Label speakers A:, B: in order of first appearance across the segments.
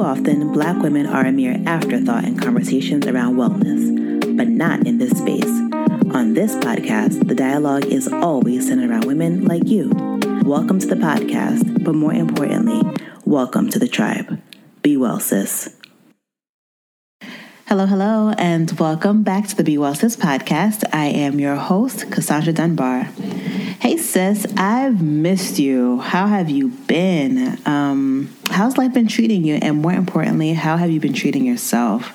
A: Often, black women are a mere afterthought in conversations around wellness, but not in this space. On this podcast, the dialogue is always centered around women like you. Welcome to the podcast, but more importantly, welcome to the tribe. Be well, sis. Hello, hello, and welcome back to the Be Well Sis podcast. I am your host, Cassandra Dunbar. Hey, sis, I've missed you. How have you been? Um, how's life been treating you? And more importantly, how have you been treating yourself?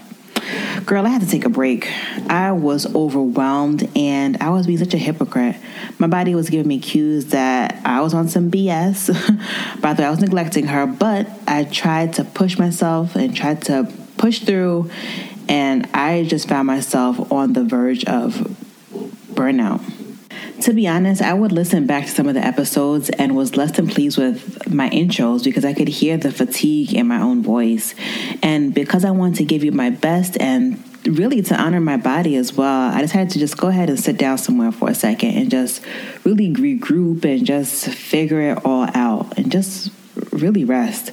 A: Girl, I had to take a break. I was overwhelmed and I was being such a hypocrite. My body was giving me cues that I was on some BS, By the way, I was neglecting her. But I tried to push myself and tried to push through, and I just found myself on the verge of burnout to be honest, I would listen back to some of the episodes and was less than pleased with my intros because I could hear the fatigue in my own voice. And because I want to give you my best and really to honor my body as well, I decided to just go ahead and sit down somewhere for a second and just really regroup and just figure it all out and just really rest.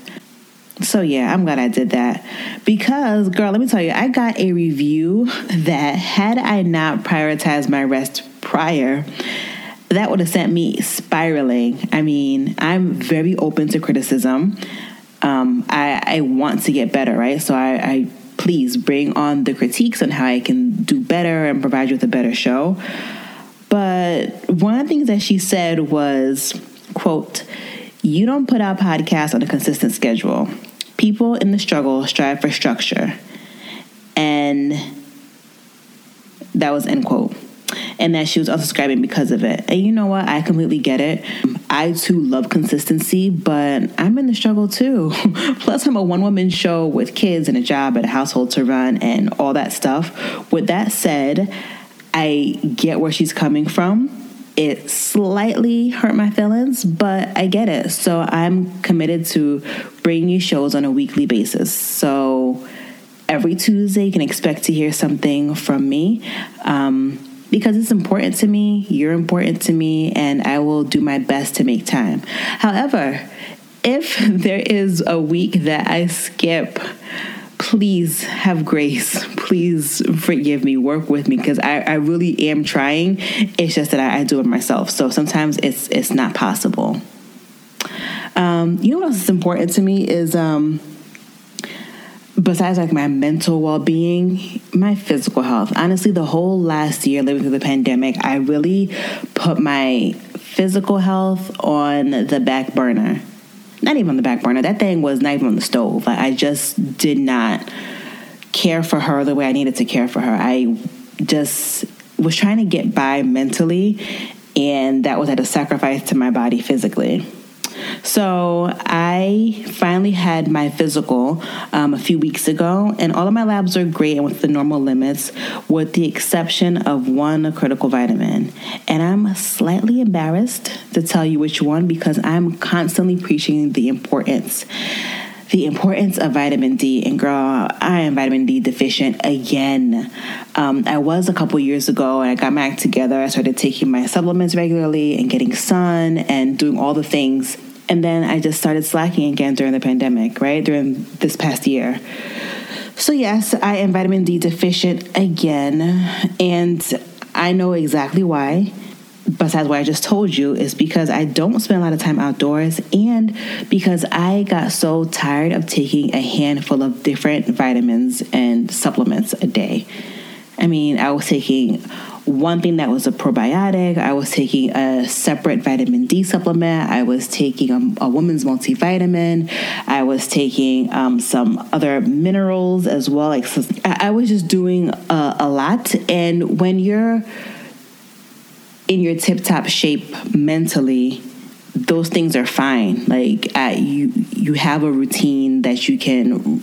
A: So yeah, I'm glad I did that. Because girl, let me tell you, I got a review that had I not prioritized my rest prior, that would have sent me spiraling. I mean, I'm very open to criticism. Um, I, I want to get better, right? So I, I please bring on the critiques on how I can do better and provide you with a better show. But one of the things that she said was, quote, you don't put out podcasts on a consistent schedule. People in the struggle strive for structure. And that was end quote. And that she was unsubscribing because of it. And you know what? I completely get it. I too love consistency, but I'm in the struggle too. Plus, I'm a one woman show with kids and a job and a household to run and all that stuff. With that said, I get where she's coming from it slightly hurt my feelings, but I get it. So I'm committed to bringing you shows on a weekly basis. So every Tuesday, you can expect to hear something from me. Um, because it's important to me, you're important to me, and I will do my best to make time. However, if there is a week that I skip, please have grace. Please forgive me. Work with me because I, I really am trying. It's just that I, I do it myself. So sometimes it's it's not possible. Um, you know what else is important to me is um, besides like my mental well-being my physical health honestly the whole last year living through the pandemic i really put my physical health on the back burner not even on the back burner. That thing was not even on the stove. Like, I just did not care for her the way I needed to care for her. I just was trying to get by mentally, and that was at a sacrifice to my body physically. So I finally had my physical um, a few weeks ago, and all of my labs are great and with the normal limits, with the exception of one critical vitamin. And I'm slightly embarrassed to tell you which one because I'm constantly preaching the importance the importance of vitamin D. And girl, I am vitamin D deficient again. Um, I was a couple years ago and I got my act together. I started taking my supplements regularly and getting sun and doing all the things. And then I just started slacking again during the pandemic, right? During this past year. So, yes, I am vitamin D deficient again. And I know exactly why besides what I just told you, is because I don't spend a lot of time outdoors and because I got so tired of taking a handful of different vitamins and supplements a day. I mean, I was taking one thing that was a probiotic, I was taking a separate vitamin D supplement, I was taking a, a woman's multivitamin, I was taking um, some other minerals as well. Like, so I was just doing a, a lot. And when you're in your tip top shape mentally, those things are fine. Like uh, you, you have a routine that you can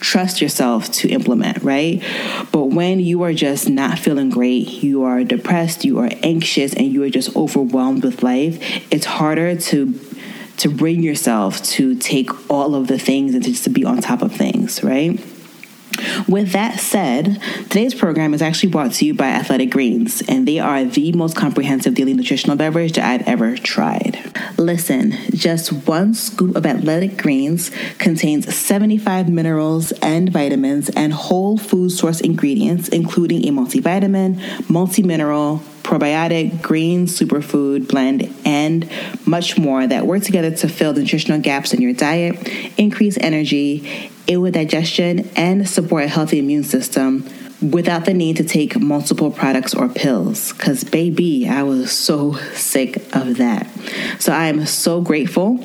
A: trust yourself to implement, right? But when you are just not feeling great, you are depressed, you are anxious, and you are just overwhelmed with life, it's harder to to bring yourself to take all of the things and to just to be on top of things, right? With that said, today's program is actually brought to you by Athletic Greens, and they are the most comprehensive daily nutritional beverage that I've ever tried. Listen, just one scoop of athletic greens contains 75 minerals and vitamins and whole food source ingredients, including a multivitamin, multi mineral, probiotic, green superfood blend, and much more that work together to fill the nutritional gaps in your diet, increase energy, aid with digestion, and support a healthy immune system without the need to take multiple products or pills. Because, baby, I was so sick of that. So, I am so grateful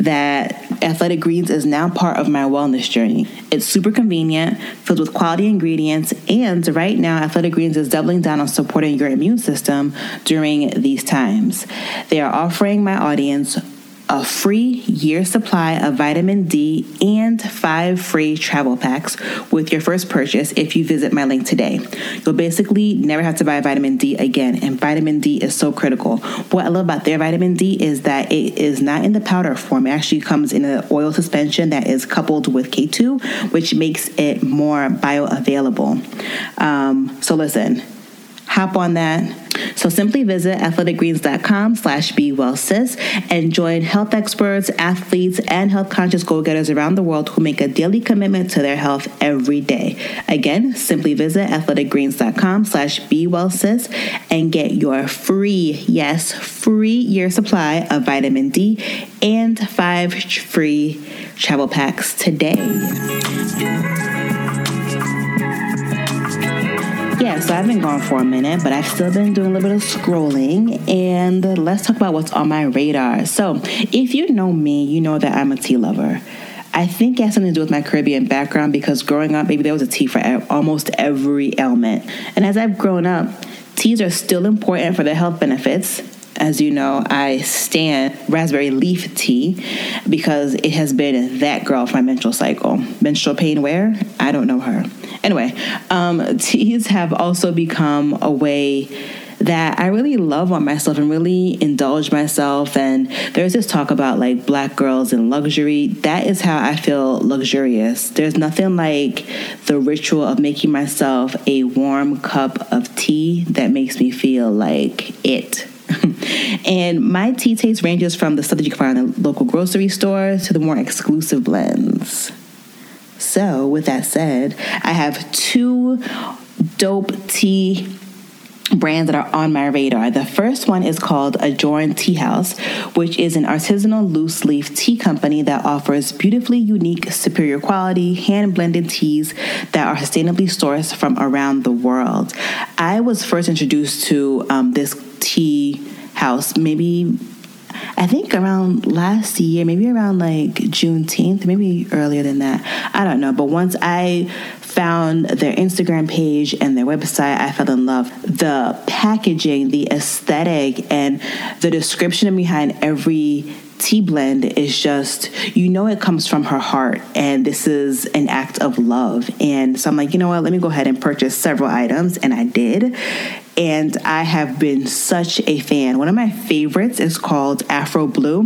A: that Athletic Greens is now part of my wellness journey. It's super convenient, filled with quality ingredients, and right now, Athletic Greens is doubling down on supporting your immune system during these times. They are offering my audience a free year supply of vitamin D and five free travel packs with your first purchase if you visit my link today. You'll basically never have to buy vitamin D again, and vitamin D is so critical. What I love about their vitamin D is that it is not in the powder form, it actually comes in an oil suspension that is coupled with K2, which makes it more bioavailable. Um, so, listen, hop on that so simply visit athleticgreens.com slash be well sis and join health experts, athletes, and health conscious go-getters around the world who make a daily commitment to their health every day. Again, simply visit athleticgreens.com slash be well sis and get your free, yes, free year supply of vitamin D and five free travel packs today. Yeah, so I've been gone for a minute, but I've still been doing a little bit of scrolling. And let's talk about what's on my radar. So, if you know me, you know that I'm a tea lover. I think it has something to do with my Caribbean background because growing up, maybe there was a tea for almost every ailment. And as I've grown up, teas are still important for their health benefits. As you know, I stand raspberry leaf tea because it has been that girl for my menstrual cycle. Menstrual pain where? I don't know her. Anyway, um, teas have also become a way that I really love on myself and really indulge myself. And there's this talk about like black girls and luxury. That is how I feel luxurious. There's nothing like the ritual of making myself a warm cup of tea that makes me feel like it. and my tea taste ranges from the stuff that you can find in a local grocery store to the more exclusive blends. So, with that said, I have two dope tea brands that are on my radar. The first one is called Adjourn Tea House, which is an artisanal loose leaf tea company that offers beautifully unique, superior quality, hand blended teas that are sustainably sourced from around the world. I was first introduced to um, this tea house maybe I think around last year, maybe around like Juneteenth, maybe earlier than that. I don't know. But once I found their Instagram page and their website, I fell in love. The packaging, the aesthetic, and the description behind every tea blend is just, you know, it comes from her heart. And this is an act of love. And so I'm like, you know what? Let me go ahead and purchase several items. And I did and I have been such a fan. One of my favorites is called Afro Blue,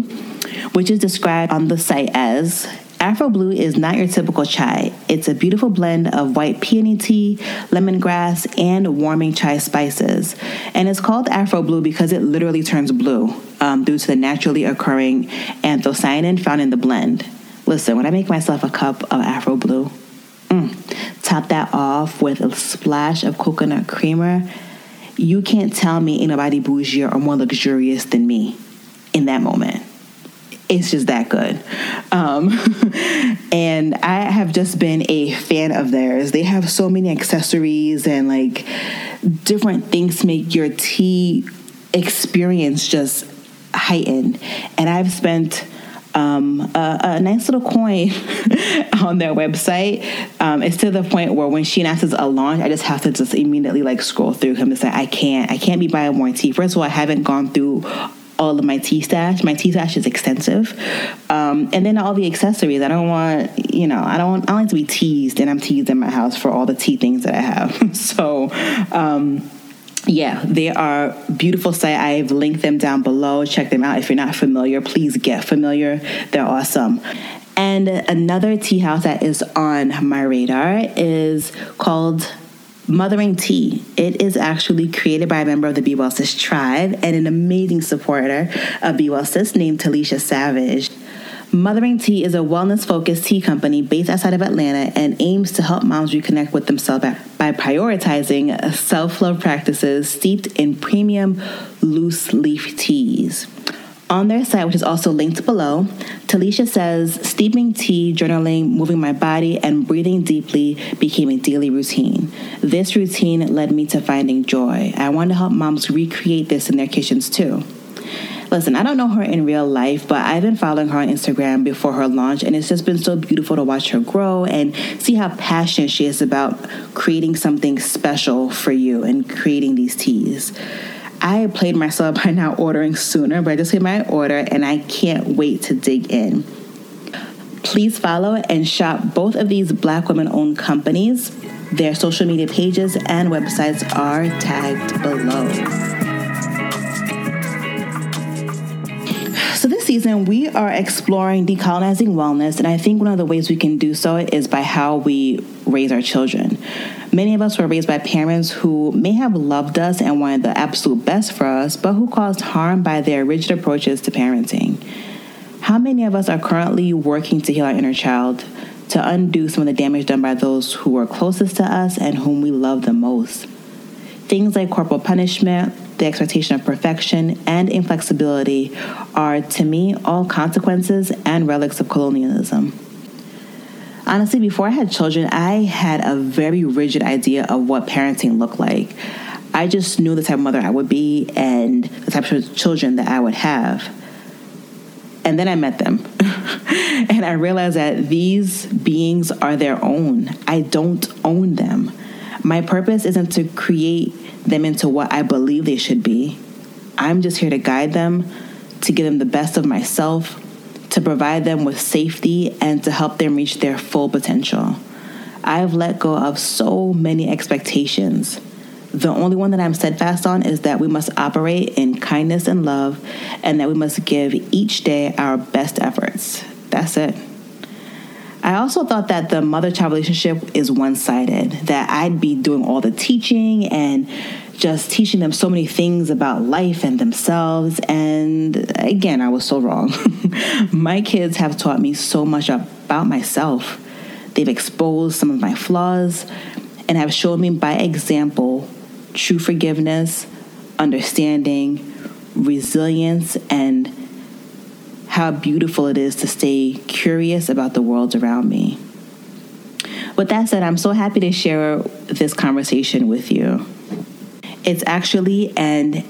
A: which is described on the site as Afro Blue is not your typical chai. It's a beautiful blend of white peony tea, lemongrass, and warming chai spices. And it's called Afro Blue because it literally turns blue um, due to the naturally occurring anthocyanin found in the blend. Listen, when I make myself a cup of Afro Blue, mm, top that off with a splash of coconut creamer you can't tell me anybody bougie or more luxurious than me in that moment. It's just that good. Um, and I have just been a fan of theirs. They have so many accessories and like different things make your tea experience just heightened. And I've spent um, a, a, nice little coin on their website. Um, it's to the point where when she announces a launch, I just have to just immediately like scroll through him to say I can't, I can't be buying more tea. First of all, I haven't gone through all of my tea stash. My tea stash is extensive, um, and then all the accessories. I don't want, you know, I don't. I don't like to be teased, and I'm teased in my house for all the tea things that I have. so. Um, yeah, they are beautiful site. I've linked them down below. Check them out. If you're not familiar, please get familiar. They're awesome. And another tea house that is on my radar is called Mothering Tea. It is actually created by a member of the Be Well Sis tribe and an amazing supporter of Be Well Sis named Talisha Savage. Mothering Tea is a wellness focused tea company based outside of Atlanta and aims to help moms reconnect with themselves by prioritizing self love practices steeped in premium loose leaf teas. On their site, which is also linked below, Talisha says steeping tea, journaling, moving my body, and breathing deeply became a daily routine. This routine led me to finding joy. I want to help moms recreate this in their kitchens too. Listen, I don't know her in real life, but I've been following her on Instagram before her launch, and it's just been so beautiful to watch her grow and see how passionate she is about creating something special for you and creating these teas. I played myself by not ordering sooner, but I just hit my order and I can't wait to dig in. Please follow and shop both of these black women owned companies. Their social media pages and websites are tagged below. Season, we are exploring decolonizing wellness, and I think one of the ways we can do so is by how we raise our children. Many of us were raised by parents who may have loved us and wanted the absolute best for us, but who caused harm by their rigid approaches to parenting. How many of us are currently working to heal our inner child, to undo some of the damage done by those who were closest to us and whom we love the most? Things like corporal punishment, the expectation of perfection, and inflexibility are, to me, all consequences and relics of colonialism. Honestly, before I had children, I had a very rigid idea of what parenting looked like. I just knew the type of mother I would be and the type of children that I would have. And then I met them. and I realized that these beings are their own. I don't own them. My purpose isn't to create them into what I believe they should be. I'm just here to guide them, to give them the best of myself, to provide them with safety and to help them reach their full potential. I've let go of so many expectations. The only one that I'm steadfast on is that we must operate in kindness and love, and that we must give each day our best efforts. That's it. I also thought that the mother child relationship is one sided, that I'd be doing all the teaching and just teaching them so many things about life and themselves. And again, I was so wrong. my kids have taught me so much about myself. They've exposed some of my flaws and have shown me by example true forgiveness, understanding, resilience, and how beautiful it is to stay curious about the world around me. With that said, I'm so happy to share this conversation with you. It's actually an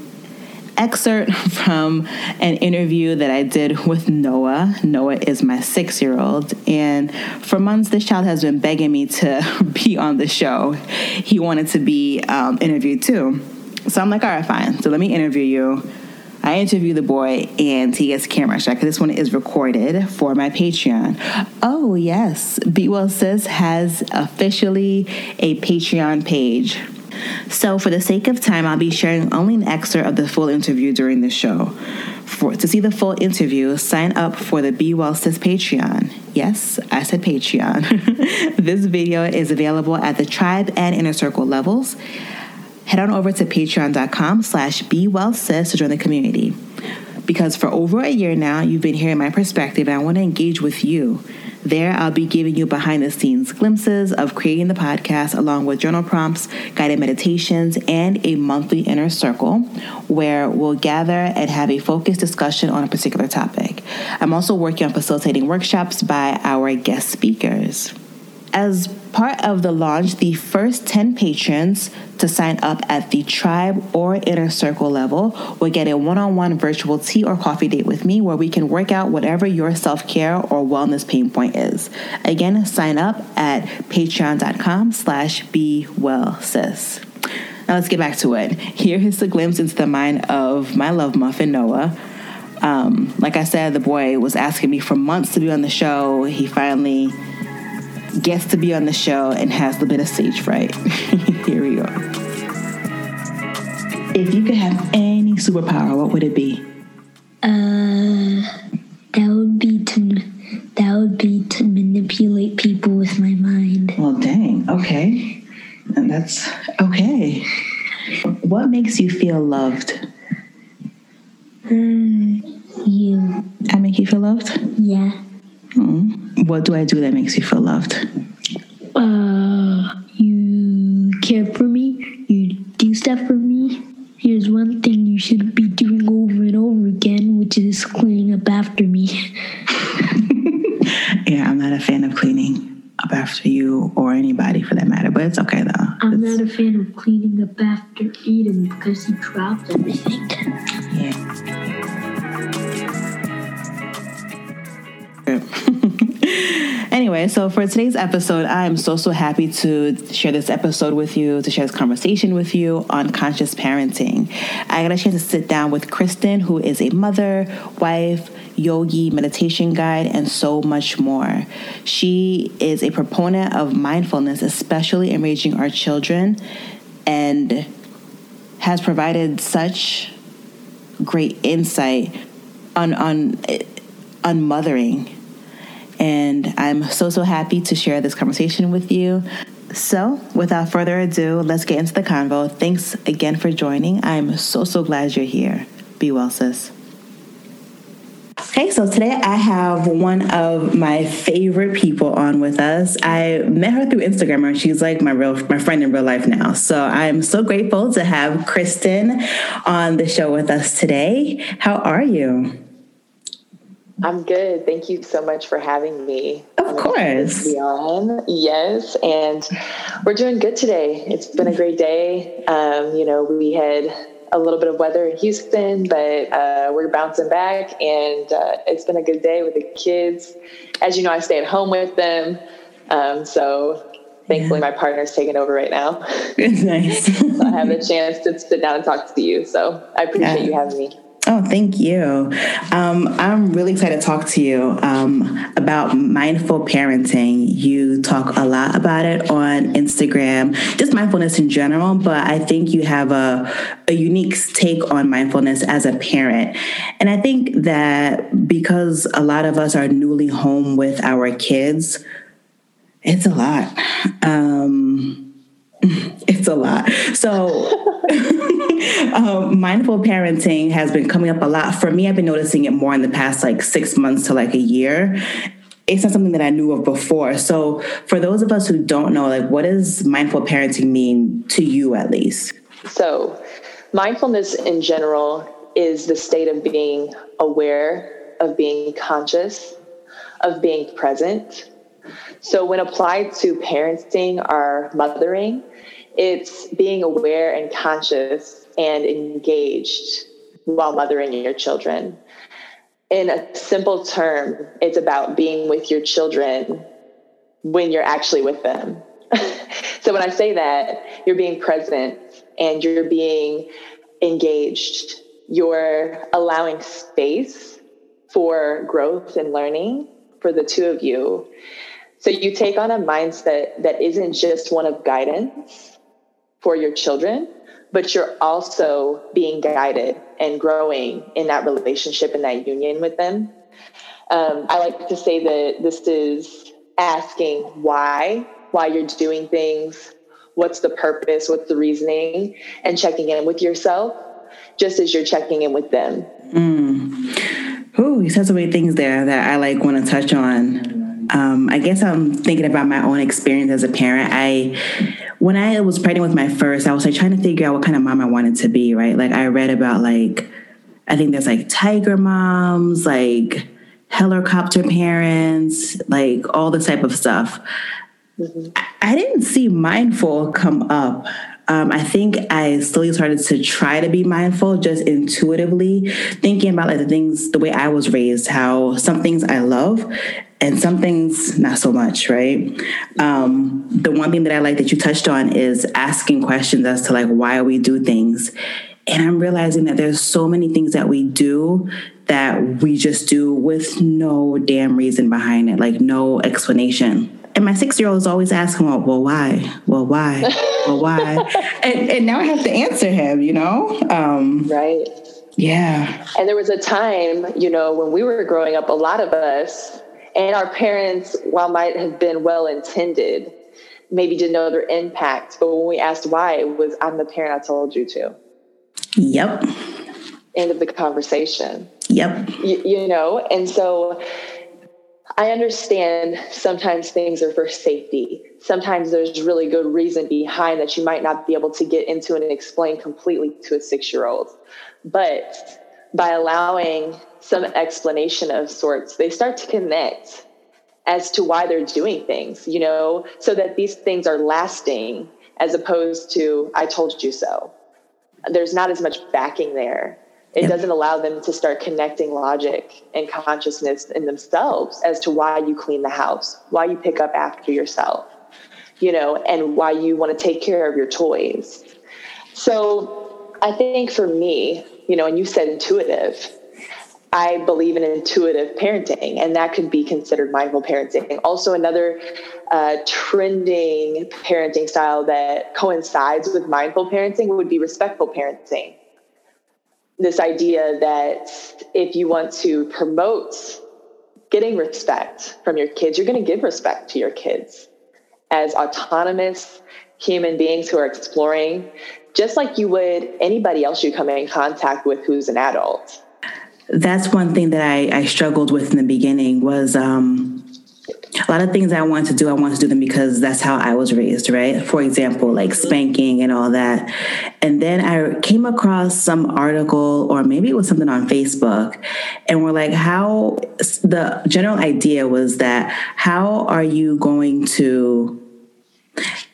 A: excerpt from an interview that I did with Noah. Noah is my six year old. And for months, this child has been begging me to be on the show. He wanted to be um, interviewed too. So I'm like, all right, fine. So let me interview you. I interview the boy and he gets camera shot because this one is recorded for my Patreon. Oh, yes. Be Well Sis has officially a Patreon page. So, for the sake of time, I'll be sharing only an excerpt of the full interview during the show. For, to see the full interview, sign up for the Be Well Sis Patreon. Yes, I said Patreon. this video is available at the tribe and inner circle levels. Head on over to patreon.com slash be well sis to join the community. Because for over a year now, you've been hearing my perspective and I want to engage with you. There, I'll be giving you behind the scenes glimpses of creating the podcast, along with journal prompts, guided meditations, and a monthly inner circle where we'll gather and have a focused discussion on a particular topic. I'm also working on facilitating workshops by our guest speakers. As part of the launch, the first 10 patrons to sign up at the tribe or inner circle level will get a one-on-one virtual tea or coffee date with me where we can work out whatever your self-care or wellness pain point is. Again, sign up at patreon.com slash be well sis. Now let's get back to it. Here is a glimpse into the mind of my love muffin, Noah. Um, like I said, the boy was asking me for months to be on the show. He finally gets to be on the show and has a bit of stage fright. Here we go. If you could have any superpower, what would it be?
B: Uh, that would be to that would be to manipulate people with my mind.
A: Well, dang. Okay, and that's okay. what makes you feel loved?
B: Mm, you.
A: I make you feel loved?
B: Yeah.
A: Mm. What do I do that makes you feel loved?
B: Uh, you care for me. You do stuff for me. Here's one thing you should be doing over and over again, which is cleaning up after me.
A: yeah, I'm not a fan of cleaning up after you or anybody for that matter, but it's okay though.
B: I'm
A: It's-
B: not a fan of cleaning up after Eden because he dropped everything.
A: Yeah. Anyway, so for today's episode, I'm so, so happy to share this episode with you, to share this conversation with you on conscious parenting. I got a chance to sit down with Kristen, who is a mother, wife, yogi, meditation guide, and so much more. She is a proponent of mindfulness, especially in raising our children, and has provided such great insight on on on mothering and i'm so so happy to share this conversation with you so without further ado let's get into the convo thanks again for joining i'm so so glad you're here be well sis Okay, so today I have one of my favorite people on with us. I met her through Instagram, and she's like my real my friend in real life now. So I'm so grateful to have Kristen on the show with us today. How are you?
C: I'm good. Thank you so much for having me.
A: Of
C: I'm
A: course.
C: excited to be on. Yes, and we're doing good today. It's been a great day. Um, you know, we had a little bit of weather in Houston, but uh, we're bouncing back, and uh, it's been a good day with the kids. As you know, I stay at home with them, um, so thankfully my partner's taking over right now.
A: nice.
C: I have the chance to sit down and talk to you. So I appreciate
A: Yeah.
C: you having me.
A: Oh, thank you. Um, I'm really excited to talk to you um, about mindful parenting. You talk a lot about it on Instagram, just mindfulness in general, but I think you have a, a unique take on mindfulness as a parent. And I think that because a lot of us are newly home with our kids, it's a lot. Um, it's a lot. So, um, mindful parenting has been coming up a lot for me. I've been noticing it more in the past like six months to like a year. It's not something that I knew of before. So, for those of us who don't know, like, what does mindful parenting mean to you, at least?
C: So, mindfulness in general is the state of being aware, of being conscious, of being present. So, when applied to parenting or mothering, it's being aware and conscious and engaged while mothering your children. In a simple term, it's about being with your children when you're actually with them. so when I say that, you're being present and you're being engaged, you're allowing space for growth and learning for the two of you. So you take on a mindset that isn't just one of guidance for your children, but you're also being guided and growing in that relationship and that union with them. Um, I like to say that this is asking why, why you're doing things, what's the purpose, what's the reasoning, and checking in with yourself just as you're checking in with them.
A: Mm. Ooh, you said so many things there that I like want to touch on. Um, I guess I'm thinking about my own experience as a parent. I, when I was pregnant with my first, I was like trying to figure out what kind of mom I wanted to be. Right, like I read about like, I think there's like tiger moms, like helicopter parents, like all the type of stuff. I, I didn't see mindful come up. Um, I think I slowly started to try to be mindful just intuitively, thinking about like the things, the way I was raised, how some things I love and some things not so much, right? Um, the one thing that I like that you touched on is asking questions as to like why we do things. And I'm realizing that there's so many things that we do that we just do with no damn reason behind it, like no explanation. And my six year old is always asking, well, well, why? Well, why? Well, why? and, and now I have to answer him, you know? Um,
C: right.
A: Yeah.
C: And there was a time, you know, when we were growing up, a lot of us and our parents, while might have been well intended, maybe didn't know their impact. But when we asked why, it was, I'm the parent I told you to.
A: Yep.
C: End of the conversation.
A: Yep.
C: You, you know, and so I understand sometimes things are for safety. Sometimes there's really good reason behind that you might not be able to get into and explain completely to a six year old. But by allowing some explanation of sorts, they start to connect as to why they're doing things, you know, so that these things are lasting as opposed to, I told you so. There's not as much backing there it doesn't allow them to start connecting logic and consciousness in themselves as to why you clean the house, why you pick up after yourself, you know, and why you want to take care of your toys. So I think for me, you know, and you said intuitive, I believe in intuitive parenting, and that could be considered mindful parenting. Also, another uh, trending parenting style that coincides with mindful parenting would be respectful parenting this idea that if you want to promote getting respect from your kids, you're going to give respect to your kids as autonomous human beings who are exploring, just like you would anybody else you come in contact with who's an adult.
A: That's one thing that I, I struggled with in the beginning was um, a lot of things I wanted to do, I wanted to do them because that's how I was raised, right? For example, like spanking and all that. And then I came across some article, or maybe it was something on Facebook, and we're like, how the general idea was that how are you going to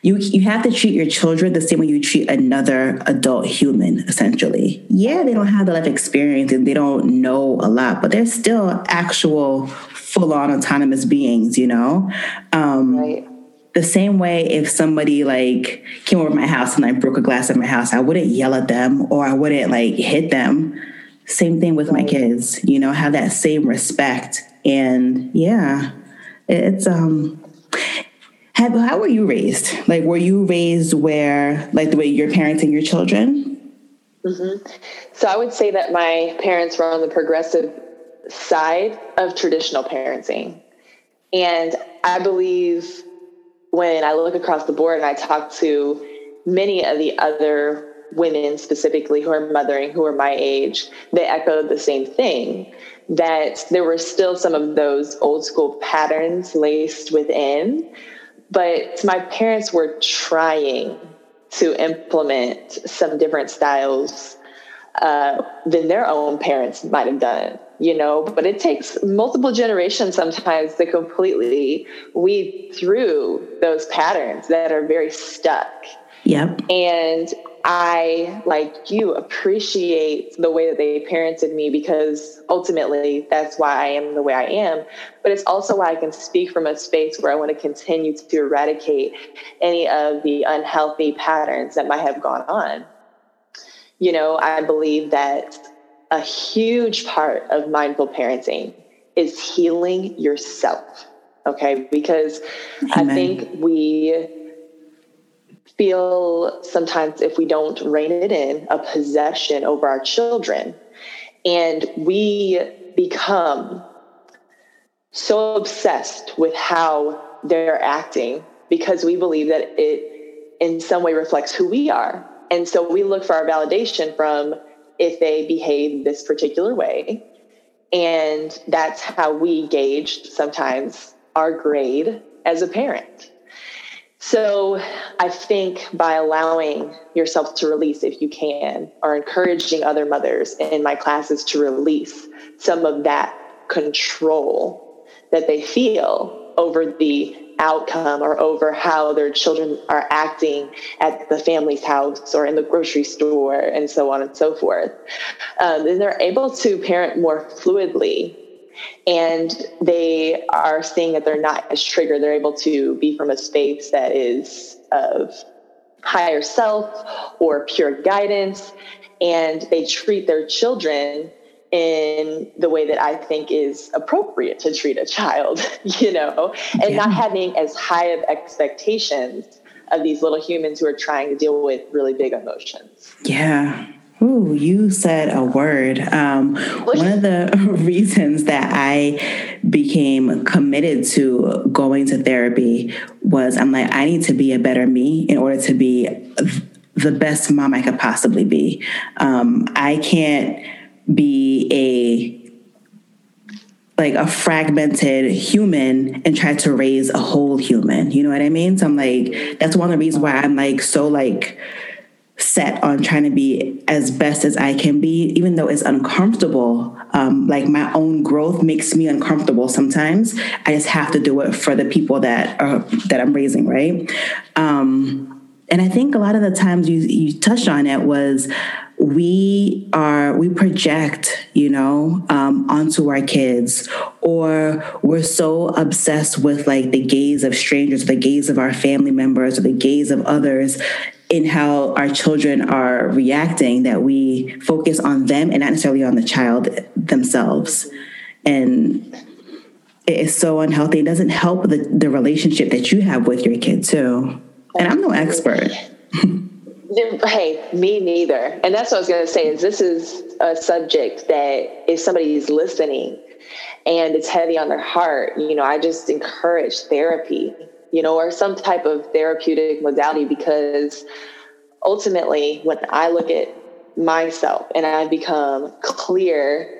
A: you you have to treat your children the same way you treat another adult human essentially yeah they don't have the life experience and they don't know a lot but they're still actual full on autonomous beings, you know? Um, right. The same way if somebody like came over my house and I broke a glass in my house, I wouldn't yell at them or I wouldn't like hit them. Same thing with my kids, you know, have that same respect. And yeah, it's, um, how were you raised? Like, were you raised where, like, the way you're parenting your children?
C: Mm-hmm. So I would say that my parents were on the progressive side of traditional parenting. And I believe when I look across the board and I talk to many of the other women specifically who are mothering, who are my age, they echoed the same thing that there were still some of those old school patterns laced within. But my parents were trying to implement some different styles uh, than their own parents might have done you know, but it takes multiple generations sometimes to completely weed through those patterns that are very stuck.
A: Yep.
C: And I, like you, appreciate the way that they parented me because ultimately that's why I am the way I am. But it's also why I can speak from a space where I want to continue to eradicate any of the unhealthy patterns that might have gone on. You know, I believe that a huge part of mindful parenting is healing yourself. Okay. Because Amen. I think we feel sometimes if we don't rein it in, a possession over our children. And we become so obsessed with how they're acting because we believe that it in some way reflects who we are. And so we look for our validation from if they behave this particular way. And that's how we gauge sometimes our grade as a parent. So I think by allowing yourself to release if you can, or encouraging other mothers in my classes to release some of that control that they feel over the outcome or over how their children are acting at the family's house or in the grocery store and so on and so forth. Um, then they're able to parent more fluidly and they are seeing that they're not as triggered. They're able to be from a space that is of higher self or pure guidance and they treat their children in the way that I think is appropriate to treat a child, you know, and yeah. not having as high of expectations of these little humans who are trying to deal with really big emotions.
A: Yeah. Ooh, you said a word. Um, one of the reasons that I became committed to going to therapy was I'm like, I need to be a better me in order to be the best mom I could possibly be. Um, I can't be a like a fragmented human and try to raise a whole human. You know what I mean? So I'm like, that's one of the reasons why I'm like so like set on trying to be as best as I can be, even though it's uncomfortable. Um, like my own growth makes me uncomfortable sometimes. I just have to do it for the people that are that I'm raising, right? Um, and I think a lot of the times you you touched on it was we are we project you know um, onto our kids or we're so obsessed with like the gaze of strangers the gaze of our family members or the gaze of others in how our children are reacting that we focus on them and not necessarily on the child themselves. And it is so unhealthy. It doesn't help the, the relationship that you have with your kid too. And i'm no expert.
C: Hey, me neither. And that's what I was going to say is this is a subject that if somebody's listening and it's heavy on their heart, you know, I just encourage therapy, you know, or some type of therapeutic modality because ultimately when I look at myself and I become clear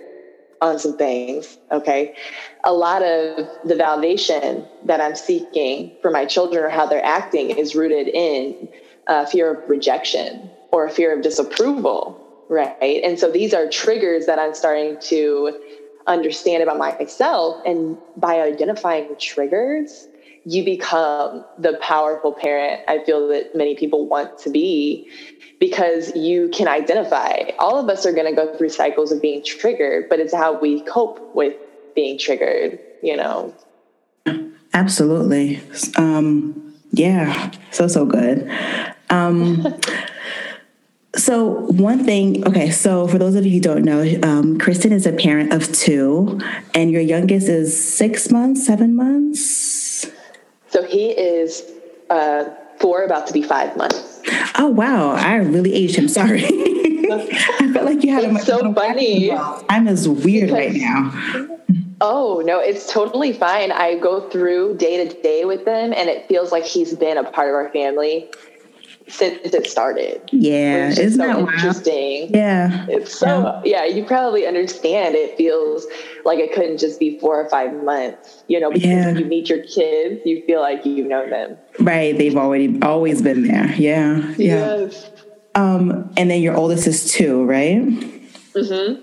C: on some things, okay, a lot of the validation that I'm seeking for my children or how they're acting is rooted in a fear of rejection or fear of disapproval, right? And so these are triggers that I'm starting to understand about myself. And by identifying the triggers, you become the powerful parent I feel that many people want to be because you can identify. All of us are going to go through cycles of being triggered, but it's how we cope with being triggered, you know?
A: Absolutely. Um, yeah, so, so good. Um, so one thing, okay. So for those of you who don't know, um, Kristen is a parent of two, and your youngest is six months, seven months.
C: So he is uh, four, about to be five months.
A: Oh wow! I really aged him. Sorry. I felt like you had
C: it's a so funny.
A: I'm as weird because, right now.
C: Oh no, it's totally fine. I go through day to day with them, and it feels like he's been a part of our family since it started.
A: Yeah,
C: isn't so that interesting?
A: Wild? Yeah,
C: it's so yeah. yeah. You probably understand. It feels like it couldn't just be four or five months. You know, because yeah. when you meet your kids, you feel like you know them.
A: Right, they've already always been there. Yeah, yeah. Yes. Um, and then your oldest is two, right?
C: Mm-hmm.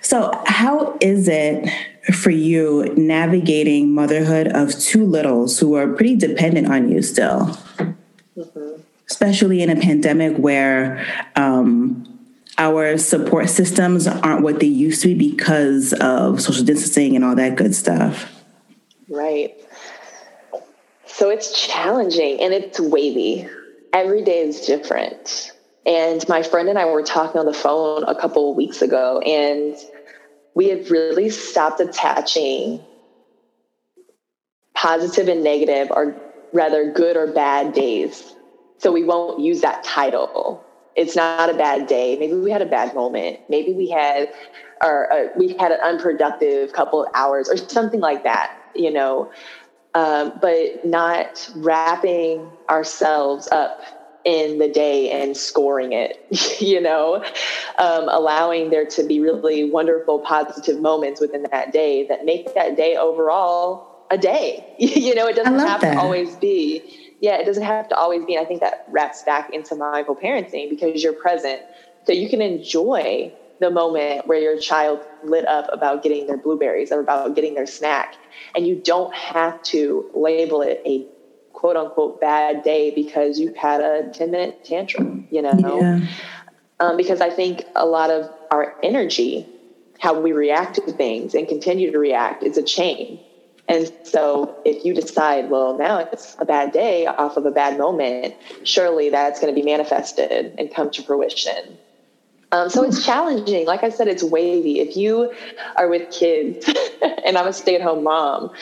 A: So, how is it for you navigating motherhood of two littles who are pretty dependent on you still? Mm-hmm especially in a pandemic where um, our support systems aren't what they used to be because of social distancing and all that good stuff.
C: Right. So it's challenging and it's wavy. Every day is different. And my friend and I were talking on the phone a couple of weeks ago, and we have really stopped attaching positive and negative, or rather good or bad days so we won't use that title. It's not a bad day. Maybe we had a bad moment. Maybe we had, or uh, we had an unproductive couple of hours or something like that, you know. Um, but not wrapping ourselves up in the day and scoring it, you know, um, allowing there to be really wonderful, positive moments within that day that make that day overall a day. you know, it doesn't have that. to always be yeah, it doesn't have to always be. And I think that wraps back into mindful parenting because you're present. So you can enjoy the moment where your child lit up about getting their blueberries or about getting their snack. And you don't have to label it a quote unquote bad day because you've had a 10 minute tantrum, you know? Yeah. Um, because I think a lot of our energy, how we react to things and continue to react, is a chain. And so if you decide, well, now it's a bad day off of a bad moment, surely that's going to be manifested and come to fruition. Um, so it's challenging. Like I said, it's wavy. If you are with kids, and I'm a stay at home mom,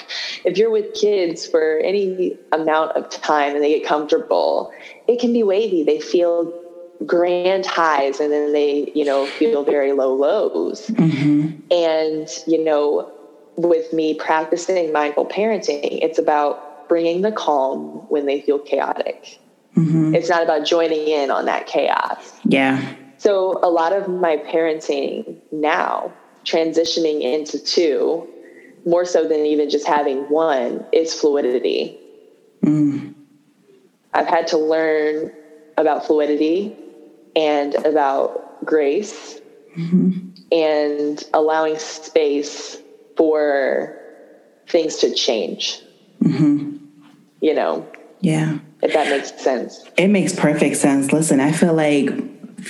C: if you're with kids for any amount of time and they get comfortable, it can be wavy. They feel grand highs and then they, you know, feel very low lows. Mm-hmm. And, you know, with me practicing mindful parenting, it's about bringing the calm when they feel chaotic. Mm-hmm. It's not about joining in on that chaos.
A: Yeah.
C: So a lot of my parenting now, transitioning into two, more so than even just having one, is fluidity. Mm. I've had to learn about fluidity and about grace mm-hmm. and allowing space for things to change. Mm-hmm. You know?
A: Yeah.
C: If that makes sense.
A: It makes perfect sense. Listen, I feel like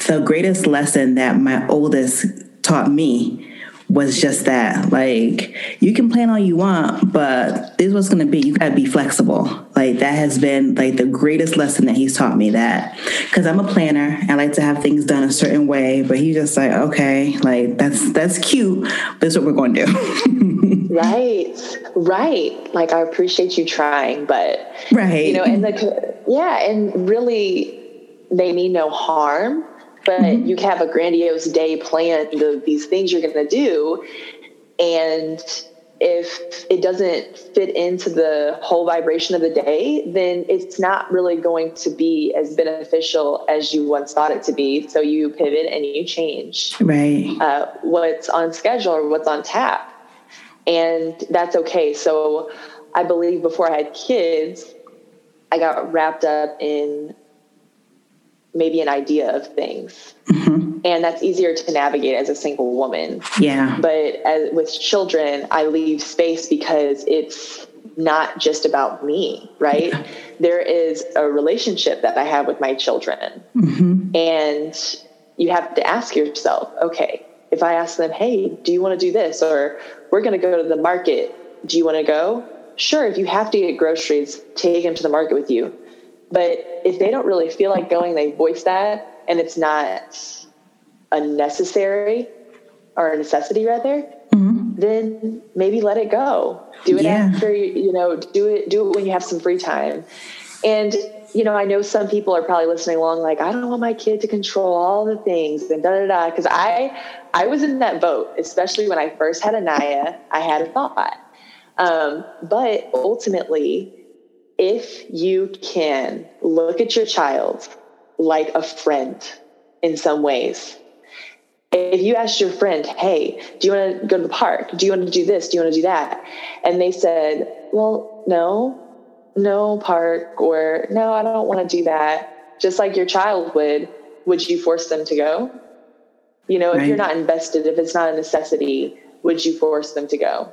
A: the greatest lesson that my oldest taught me was just that. Like, you can plan all you want, but this is what's going to be. You got to be flexible. Like, that has been like the greatest lesson that he's taught me that. Because I'm a planner. I like to have things done a certain way, but he's just like, okay, like, that's that's cute, is what we're going to
C: do. right, right. Like, I appreciate you trying, but,
A: right.
C: You know, and the, yeah, and really, they mean no harm but mm-hmm. you have a grandiose day planned of these things you're going to do and if it doesn't fit into the whole vibration of the day, then it's not really going to be as beneficial as you once thought it to be. So you pivot and you change
A: right
C: uh, what's on schedule or what's on tap, and that's okay. So I believe before I had kids, I got wrapped up in maybe an idea of things. Mm-hmm. And that's easier to navigate as a single woman.
A: Yeah.
C: But as, with children, I leave space because it's not just about me, right? Yeah. There is a relationship that I have with my children. Mm-hmm. And you have to ask yourself, okay, if I ask them, hey, do you want to do this? Or we're going to go to the market. Do you want to go? Sure, if you have to get groceries, take them to the market with you. But if they don't really feel like going, they voice that, and it's not a necessary or a necessity rather, mm-hmm. then maybe let it go. Do it yeah. after you know, do it do it when you have some free time. And you know, I know some people are probably listening along, like, I don't want my kid to control all the things and da da da. Because I, I was in that boat, especially when I first had Anaya. I had a thought, um, but ultimately, if you can look at your child like a friend in some ways, if you ask your friend, hey, do you want to go to the park? Do you want to do this? Do you want to do that? And they said, well, no, no park, or no, I don't want to do that. Just like your child would, would you force them to go? You know, right. if you're not invested, if it's not a necessity, would you force them to go?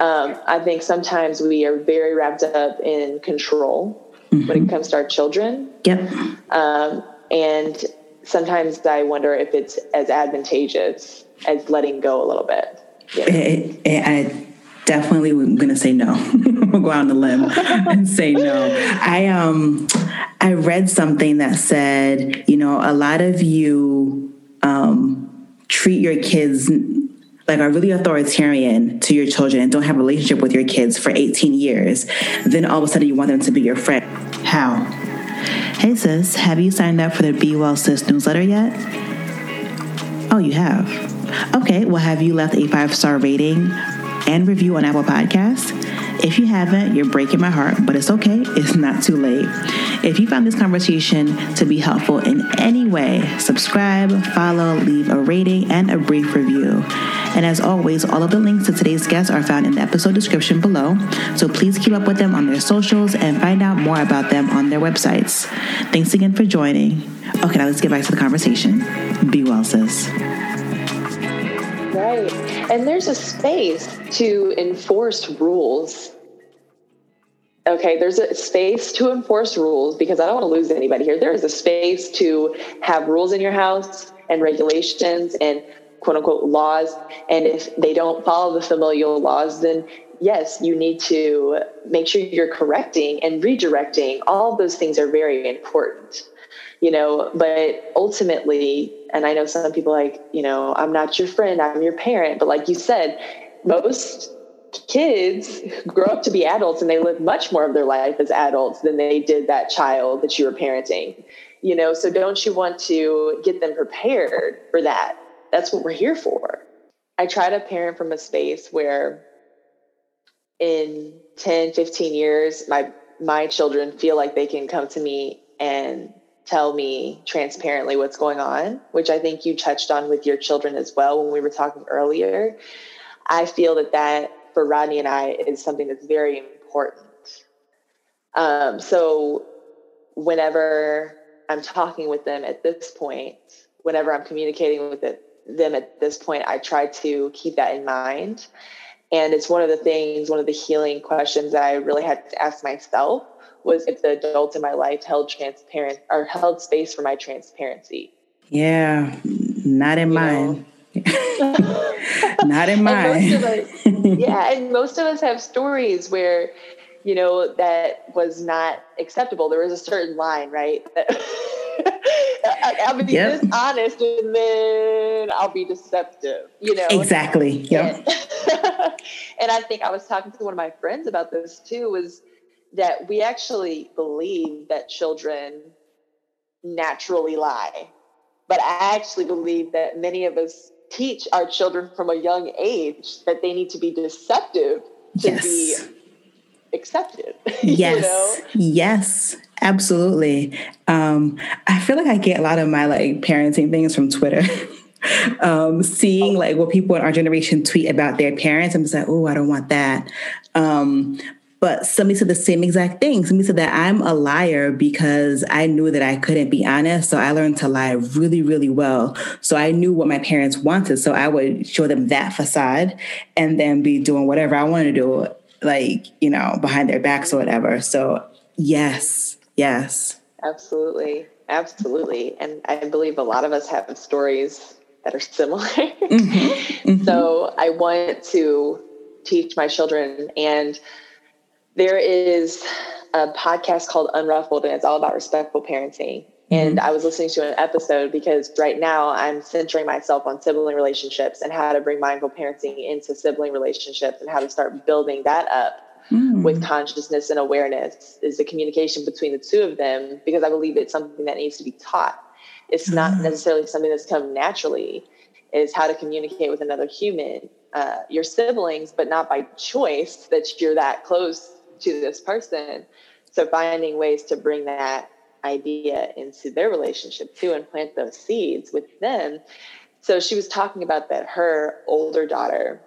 C: Um, I think sometimes we are very wrapped up in control mm-hmm. when it comes to our children.
A: Yep.
C: Um, and sometimes I wonder if it's as advantageous as letting go a little bit.
A: Know? it, it, I definitely am going to say no. we'll go out on the limb and say no. I um I read something that said, you know, a lot of you um, treat your kids like are really authoritarian to your children and don't have a relationship with your kids for 18 years, then all of a sudden you want them to be your friend. How? Hey sis, have you signed up for the Be Well Sis newsletter yet? Oh, you have? Okay, well, have you left a five star rating and review on Apple Podcasts? If you haven't, you're breaking my heart, but it's okay. It's not too late. If you found this conversation to be helpful in any way, subscribe, follow, leave a rating, and a brief review. And as always, all of the links to today's guests are found in the episode description below. So please keep up with them on their socials and find out more about them on their websites. Thanks again for joining. Okay, now let's get back to the conversation. Be well, sis.
C: Right. And there's a space to enforce rules. Okay, there's a space to enforce rules because I don't want to lose anybody here. There is a space to have rules in your house and regulations and quote unquote laws. And if they don't follow the familial laws, then yes, you need to make sure you're correcting and redirecting. All those things are very important, you know, but ultimately, and I know some people like, you know, I'm not your friend, I'm your parent. But like you said, most kids grow up to be adults and they live much more of their life as adults than they did that child that you were parenting you know so don't you want to get them prepared for that that's what we're here for. I try to parent from a space where in 10, 15 years, my my children feel like they can come to me and tell me transparently what's going on, which I think you touched on with your children as well when we were talking earlier. I feel that that for Rodney and I is something that's very important. Um, so whenever I'm talking with them at this point, whenever I'm communicating with it, them at this point, I try to keep that in mind. And it's one of the things, one of the healing questions that I really had to ask myself was if the adults in my life held transparent or held space for my transparency.
A: Yeah, not in you mine. not in mine.
C: Us, yeah, and most of us have stories where you know, that was not acceptable. There was a certain line, right? I'll be yep. dishonest and then I'll be deceptive, you know?
A: Exactly. Yeah.
C: And, and I think I was talking to one of my friends about this too, was that we actually believe that children naturally lie. But I actually believe that many of us teach our children from a young age that they need to be deceptive to yes. be accepted.
A: Yes. you know? Yes. Absolutely. Um, I feel like I get a lot of my like parenting things from Twitter. um, seeing like what people in our generation tweet about their parents, I'm just like, oh, I don't want that. Um, but somebody said the same exact thing. Somebody said that I'm a liar because I knew that I couldn't be honest. So I learned to lie really, really well. So I knew what my parents wanted. So I would show them that facade and then be doing whatever I wanted to do like, you know, behind their backs or whatever. So, yes, yes.
C: Absolutely. Absolutely. And I believe a lot of us have stories that are similar. Mm-hmm. Mm-hmm. So, I want to teach my children. And there is a podcast called Unruffled, and it's all about respectful parenting. And mm-hmm. I was listening to an episode because right now I'm centering myself on sibling relationships and how to bring mindful parenting into sibling relationships and how to start building that up mm. with consciousness and awareness is the communication between the two of them because I believe it's something that needs to be taught. It's mm. not necessarily something that's come naturally. Is how to communicate with another human, uh, your siblings, but not by choice that you're that close to this person. So finding ways to bring that idea into their relationship too and plant those seeds with them. So she was talking about that her older daughter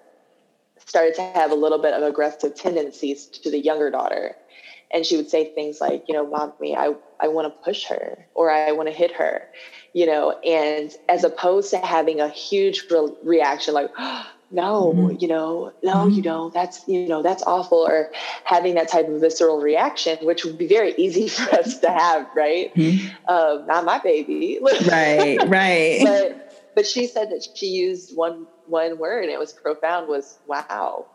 C: started to have a little bit of aggressive tendencies to the younger daughter. And she would say things like, you know, mommy, I, I want to push her or I want to hit her, you know, and as opposed to having a huge re- reaction like, oh, no mm-hmm. you know no mm-hmm. you don't. That's you know that's awful. Or having that type of visceral reaction which would be very easy for us to have right? Mm-hmm. uh, not my baby.
A: Right right.
C: But but she said that she used one one word and it was profound was wow.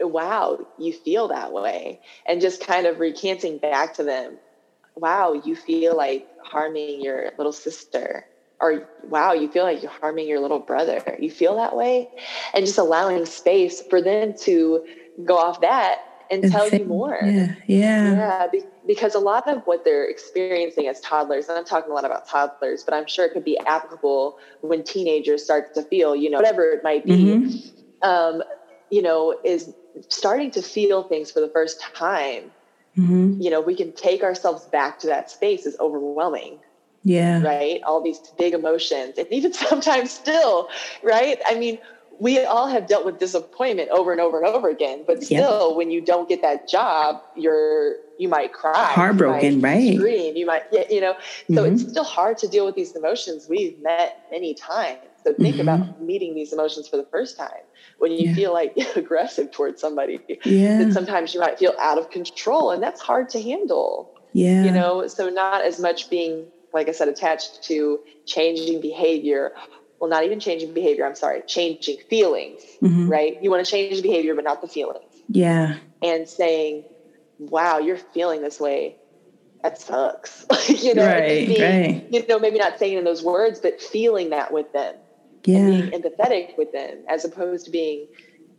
C: Wow you feel that way. And just kind of recanting back to them wow you feel like harming your little sister or wow, you feel like you're harming your little brother. You feel that way? And just allowing space for them to go off that and, and tell you more.
A: Yeah. Yeah.
C: Yeah. Be, because a lot of what they're experiencing as toddlers, and I'm talking a lot about toddlers, but I'm sure it could be applicable when teenagers start to feel, you know, whatever it might be, mm-hmm. um, you know, is starting to feel things for the first time. Mm-hmm. You know, we can take ourselves back to that space is overwhelming
A: yeah.
C: Right. All these big emotions. And even sometimes still, right? I mean, we all have dealt with disappointment over and over and over again, but still, when you don't get that job, you're you might cry,
A: heartbroken,
C: you might
A: right?
C: Scream, you might, you know. So mm-hmm. it's still hard to deal with these emotions we've met many times. So think mm-hmm. about meeting these emotions for the first time when you yeah. feel like aggressive towards somebody.
A: Yeah.
C: Then sometimes you might feel out of control, and that's hard to handle.
A: Yeah.
C: You know, so not as much being like I said, attached to changing behavior. Well, not even changing behavior, I'm sorry, changing feelings, mm-hmm. right? You want to change behavior, but not the feelings.
A: Yeah.
C: And saying, wow, you're feeling this way. That sucks. you know,
A: right, being, right.
C: you know, maybe not saying in those words, but feeling that with them.
A: Yeah.
C: And being empathetic with them as opposed to being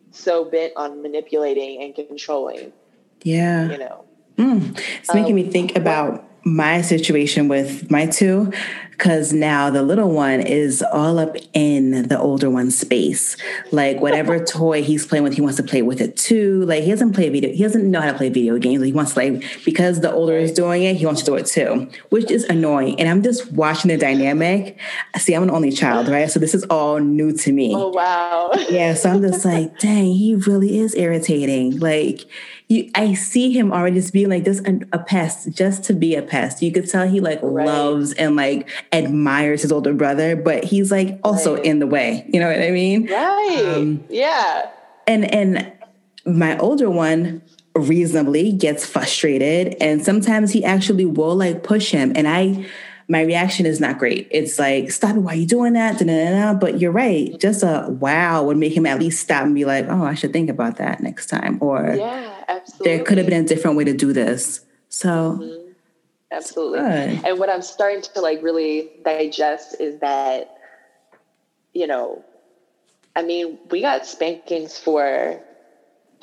C: so bent on manipulating and controlling.
A: Yeah.
C: You know.
A: Mm. It's making um, me think about my situation with my two because now the little one is all up in the older one's space. Like whatever toy he's playing with, he wants to play with it too. Like he doesn't play video, he doesn't know how to play video games. He wants to like because the older is doing it, he wants to do it too, which is annoying. And I'm just watching the dynamic. See, I'm an only child, right? So this is all new to me.
C: Oh wow.
A: yeah. So I'm just like, dang, he really is irritating. Like you, I see him already just being like this a pest, just to be a pest. You could tell he like right. loves and like admires his older brother, but he's like also right. in the way. You know what I mean?
C: Right. Um, yeah.
A: And and my older one reasonably gets frustrated, and sometimes he actually will like push him, and I my reaction is not great. It's like, stop it, why are you doing that? Da-da-da-da. But you're right. Just a wow would make him at least stop and be like, oh, I should think about that next time. Or
C: yeah, absolutely.
A: there could have been a different way to do this. So mm-hmm.
C: absolutely. And what I'm starting to like really digest is that, you know, I mean, we got spankings for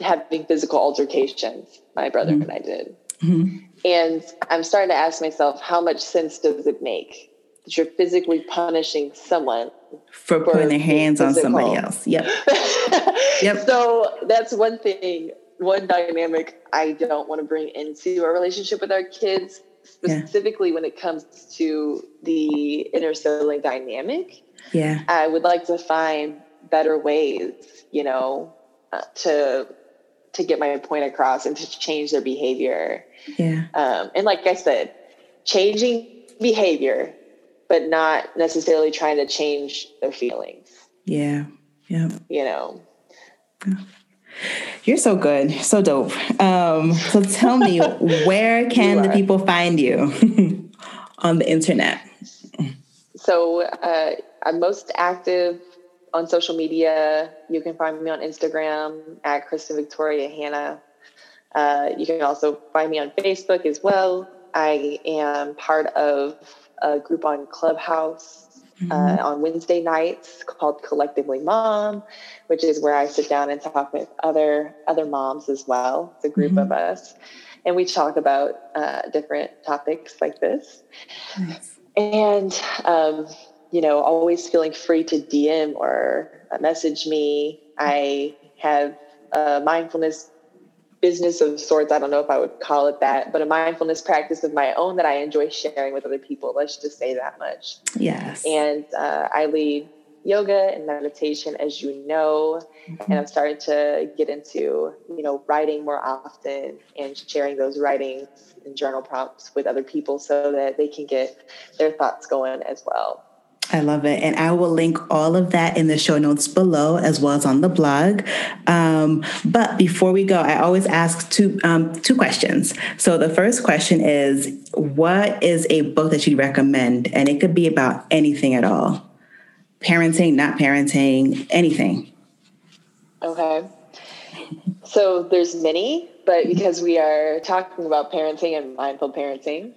C: having physical altercations, my brother mm-hmm. and I did. Mm-hmm. And I'm starting to ask myself, how much sense does it make that you're physically punishing someone
A: for, for putting their hands on somebody else? Yep.
C: yep. So that's one thing, one dynamic I don't want to bring into our relationship with our kids, specifically yeah. when it comes to the inner sibling dynamic.
A: Yeah.
C: I would like to find better ways, you know, uh, to to get my point across and to change their behavior.
A: Yeah.
C: Um, and like I said, changing behavior, but not necessarily trying to change their feelings.
A: Yeah. Yeah.
C: You know.
A: You're so good, so dope. Um, so tell me, where can the people find you on the internet?
C: So uh, I'm most active on social media. You can find me on Instagram at Kristen Victoria Hanna. Uh, you can also find me on Facebook as well. I am part of a group on Clubhouse mm-hmm. uh, on Wednesday nights called Collectively Mom, which is where I sit down and talk with other other moms as well. It's a group mm-hmm. of us, and we talk about uh, different topics like this. Nice. And um, you know, always feeling free to DM or message me. I have a mindfulness business of sorts. I don't know if I would call it that, but a mindfulness practice of my own that I enjoy sharing with other people. Let's just say that much.
A: Yes.
C: And uh, I lead yoga and meditation, as you know, mm-hmm. and I'm starting to get into, you know, writing more often and sharing those writings and journal prompts with other people so that they can get their thoughts going as well.
A: I love it. And I will link all of that in the show notes below as well as on the blog. Um, but before we go, I always ask two, um, two questions. So the first question is What is a book that you'd recommend? And it could be about anything at all parenting, not parenting, anything.
C: Okay. So there's many, but because we are talking about parenting and mindful parenting,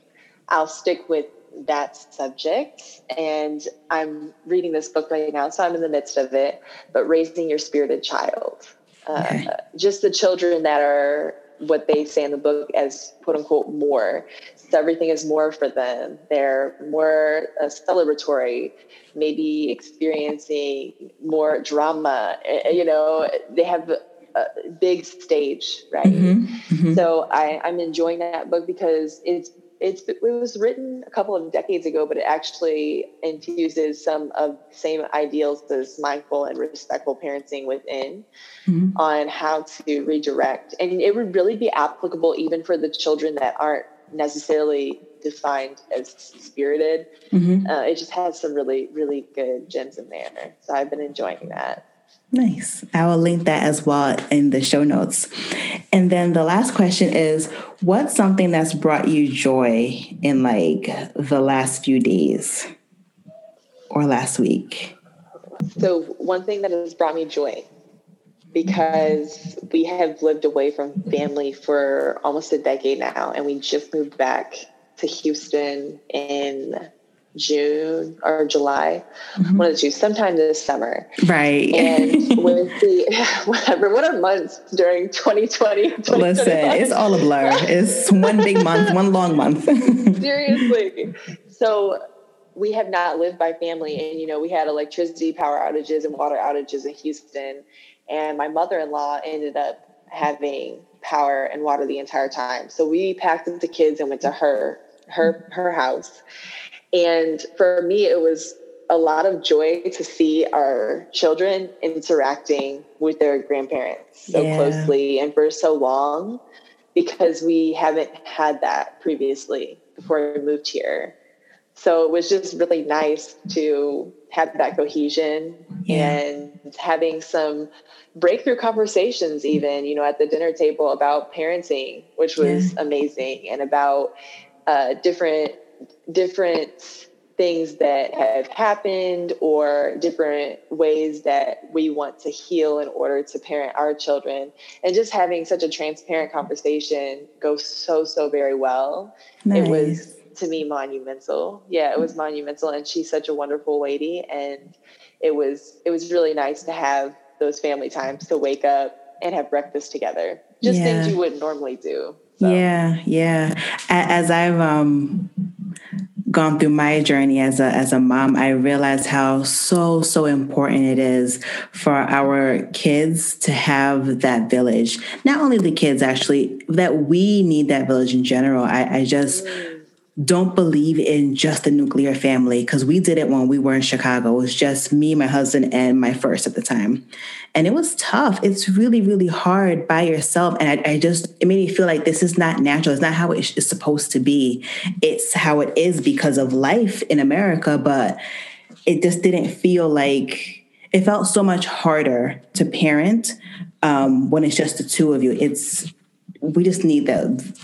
C: I'll stick with that subject. And I'm reading this book right now, so I'm in the midst of it. But raising your spirited child, uh, okay. just the children that are what they say in the book as quote unquote more. So everything is more for them. They're more uh, celebratory, maybe experiencing more drama. Eh, eh, you know, they have a big stage, right? Mm-hmm. Mm-hmm. So I, I'm enjoying that book because it's it's it was written a couple of decades ago, but it actually infuses some of the same ideals as mindful and respectful parenting within mm-hmm. on how to redirect. And it would really be applicable even for the children that aren't necessarily defined as spirited. Mm-hmm. Uh, it just has some really, really good gems in there. So I've been enjoying that.
A: Nice. I will link that as well in the show notes. And then the last question is what's something that's brought you joy in like the last few days or last week?
C: So, one thing that has brought me joy because we have lived away from family for almost a decade now, and we just moved back to Houston in June or July, mm-hmm. one of the two, sometime this summer.
A: Right.
C: And with the whatever, what are months during 2020?
A: Listen, it's all a blur. It's one big month, one long month.
C: Seriously. So we have not lived by family and you know we had electricity power outages and water outages in houston and my mother-in-law ended up having power and water the entire time so we packed up the kids and went to her her her house and for me it was a lot of joy to see our children interacting with their grandparents so yeah. closely and for so long because we haven't had that previously before we moved here so it was just really nice to have that cohesion yeah. and having some breakthrough conversations even you know at the dinner table about parenting which was yeah. amazing and about uh, different different things that have happened or different ways that we want to heal in order to parent our children and just having such a transparent conversation goes so so very well nice. it was to me monumental. Yeah, it was monumental, and she's such a wonderful lady, and it was it was really nice to have those family times to wake up and have breakfast together. Just yeah. things you wouldn't normally do.
A: So. Yeah, yeah. As I've um gone through my journey as a as a mom, I realized how so so important it is for our kids to have that village. Not only the kids, actually, that we need that village in general. I, I just. Don't believe in just the nuclear family because we did it when we were in Chicago. It was just me, my husband, and my first at the time. And it was tough. It's really, really hard by yourself. And I, I just, it made me feel like this is not natural. It's not how it is supposed to be. It's how it is because of life in America. But it just didn't feel like, it felt so much harder to parent um, when it's just the two of you. It's, we just need the,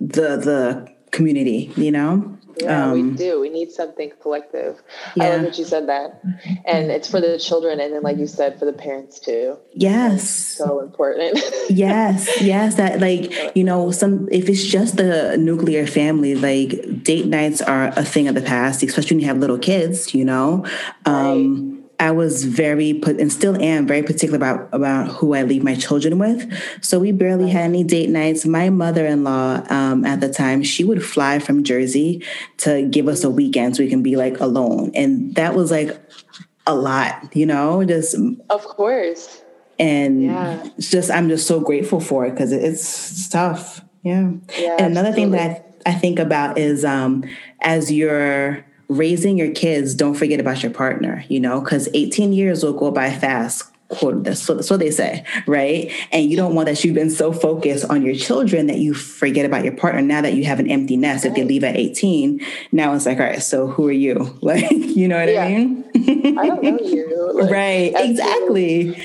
A: the, the, community, you know?
C: Yeah, um, we do. We need something collective. Yeah. I love that you said that. And it's for the children and then like you said, for the parents too.
A: Yes. That's
C: so important.
A: yes. Yes. That like, you know, some if it's just the nuclear family, like date nights are a thing of the past, especially when you have little kids, you know. Um right I was very put and still am very particular about about who I leave my children with. So we barely had any date nights. My mother-in-law um, at the time she would fly from Jersey to give us a weekend so we can be like alone, and that was like a lot, you know. Just
C: of course,
A: and yeah. it's just I'm just so grateful for it because it's tough. Yeah. yeah and another absolutely. thing that I, I think about is um, as you're raising your kids, don't forget about your partner, you know, because 18 years will go by fast. Quote, that's what, that's what they say, right? And you don't want that you've been so focused on your children that you forget about your partner. Now that you have an empty nest, if they leave at 18, now it's like, all right, so who are you? Like, you know what yeah. I
C: mean? I don't know you.
A: Like, right, exactly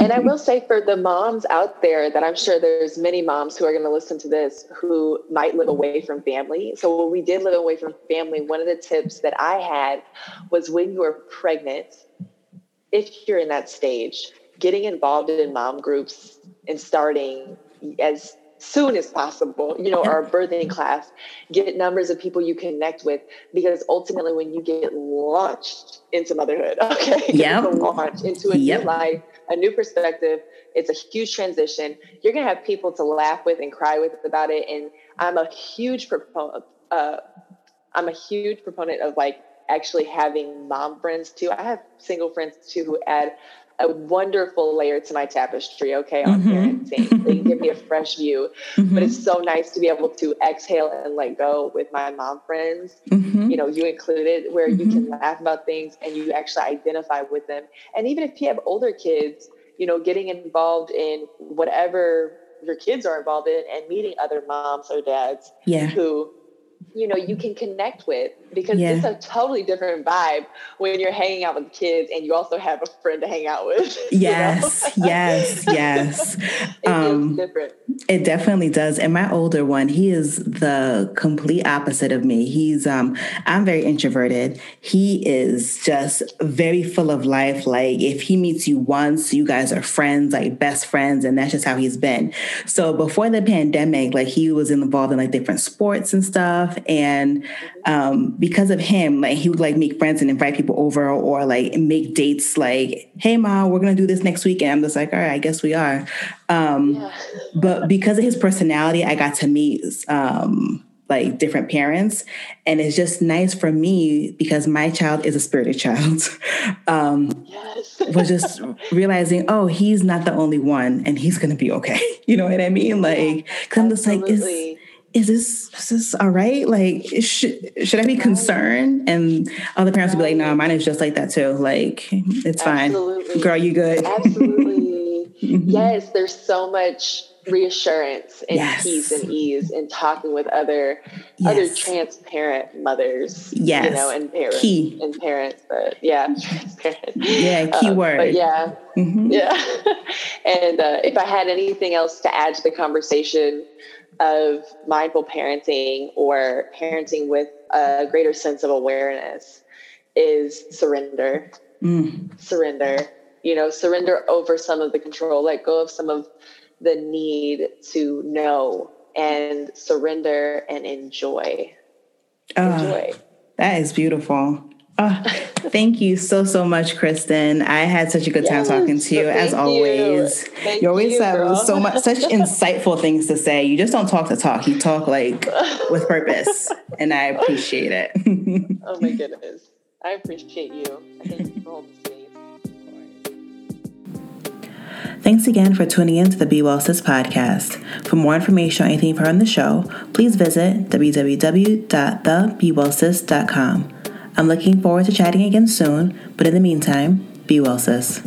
C: and I will say for the moms out there that I'm sure there's many moms who are going to listen to this who might live away from family. So when we did live away from family, one of the tips that I had was when you are pregnant, if you're in that stage, getting involved in mom groups and starting as soon as possible, you know, our birthing class, get numbers of people you connect with, because ultimately when you get launched into motherhood, okay,
A: yeah,
C: launch into a yep. new life, a new perspective. It's a huge transition. You're gonna have people to laugh with and cry with about it. And I'm a huge proponent. Uh, I'm a huge proponent of like actually having mom friends too. I have single friends too who add a wonderful layer to my tapestry, okay, on mm-hmm. parenting. They give me a fresh view. Mm-hmm. But it's so nice to be able to exhale and let go with my mom friends, mm-hmm. you know, you included, where you can mm-hmm. laugh about things and you actually identify with them. And even if you have older kids, you know, getting involved in whatever your kids are involved in and meeting other moms or dads
A: yeah.
C: who you know you can connect with because yeah. it's a totally different vibe when you're hanging out with kids and you also have a friend to hang out with
A: yes yes yes.
C: it um, different.
A: it definitely does. And my older one he is the complete opposite of me. He's um i'm very introverted. He is just very full of life. Like if he meets you once you guys are friends like best friends and that's just how he's been. So before the pandemic like he was involved in like different sports and stuff stuff. And um, because of him, like he would like make friends and invite people over or like make dates like, hey mom, we're gonna do this next week. And I'm just like, all right, I guess we are. Um, yeah. but because of his personality, I got to meet um, like different parents. And it's just nice for me because my child is a spirited child. um, yes. was just realizing, oh, he's not the only one and he's going to be okay. You know what I mean? Like, cause I'm just like, is, is this, is this all right? Like, should, should I be concerned? And other parents would be like, no, mine is just like that too. Like, it's Absolutely. fine. Girl, you good.
C: Absolutely. mm-hmm. Yes. There's so much reassurance and yes. peace and ease in talking with other yes. other transparent mothers yes you know and parents key and parents but yeah transparent
A: yeah key um, word
C: but yeah mm-hmm. yeah and uh, if i had anything else to add to the conversation of mindful parenting or parenting with a greater sense of awareness is surrender mm. surrender you know surrender over some of the control let go of some of the need to know and surrender and enjoy.
A: Uh, enjoy. That is beautiful. Oh, thank you so so much, Kristen. I had such a good time yes, talking to you as always. You, you always you, have girl. so much such insightful things to say. You just don't talk to talk. You talk like with purpose, and I appreciate it.
C: oh my goodness, I appreciate you. Thank you for holding space.
A: Thanks again for tuning in to the Be Well Sis podcast. For more information on anything you've heard on the show, please visit www.thebewellsis.com. I'm looking forward to chatting again soon, but in the meantime, be well, sis.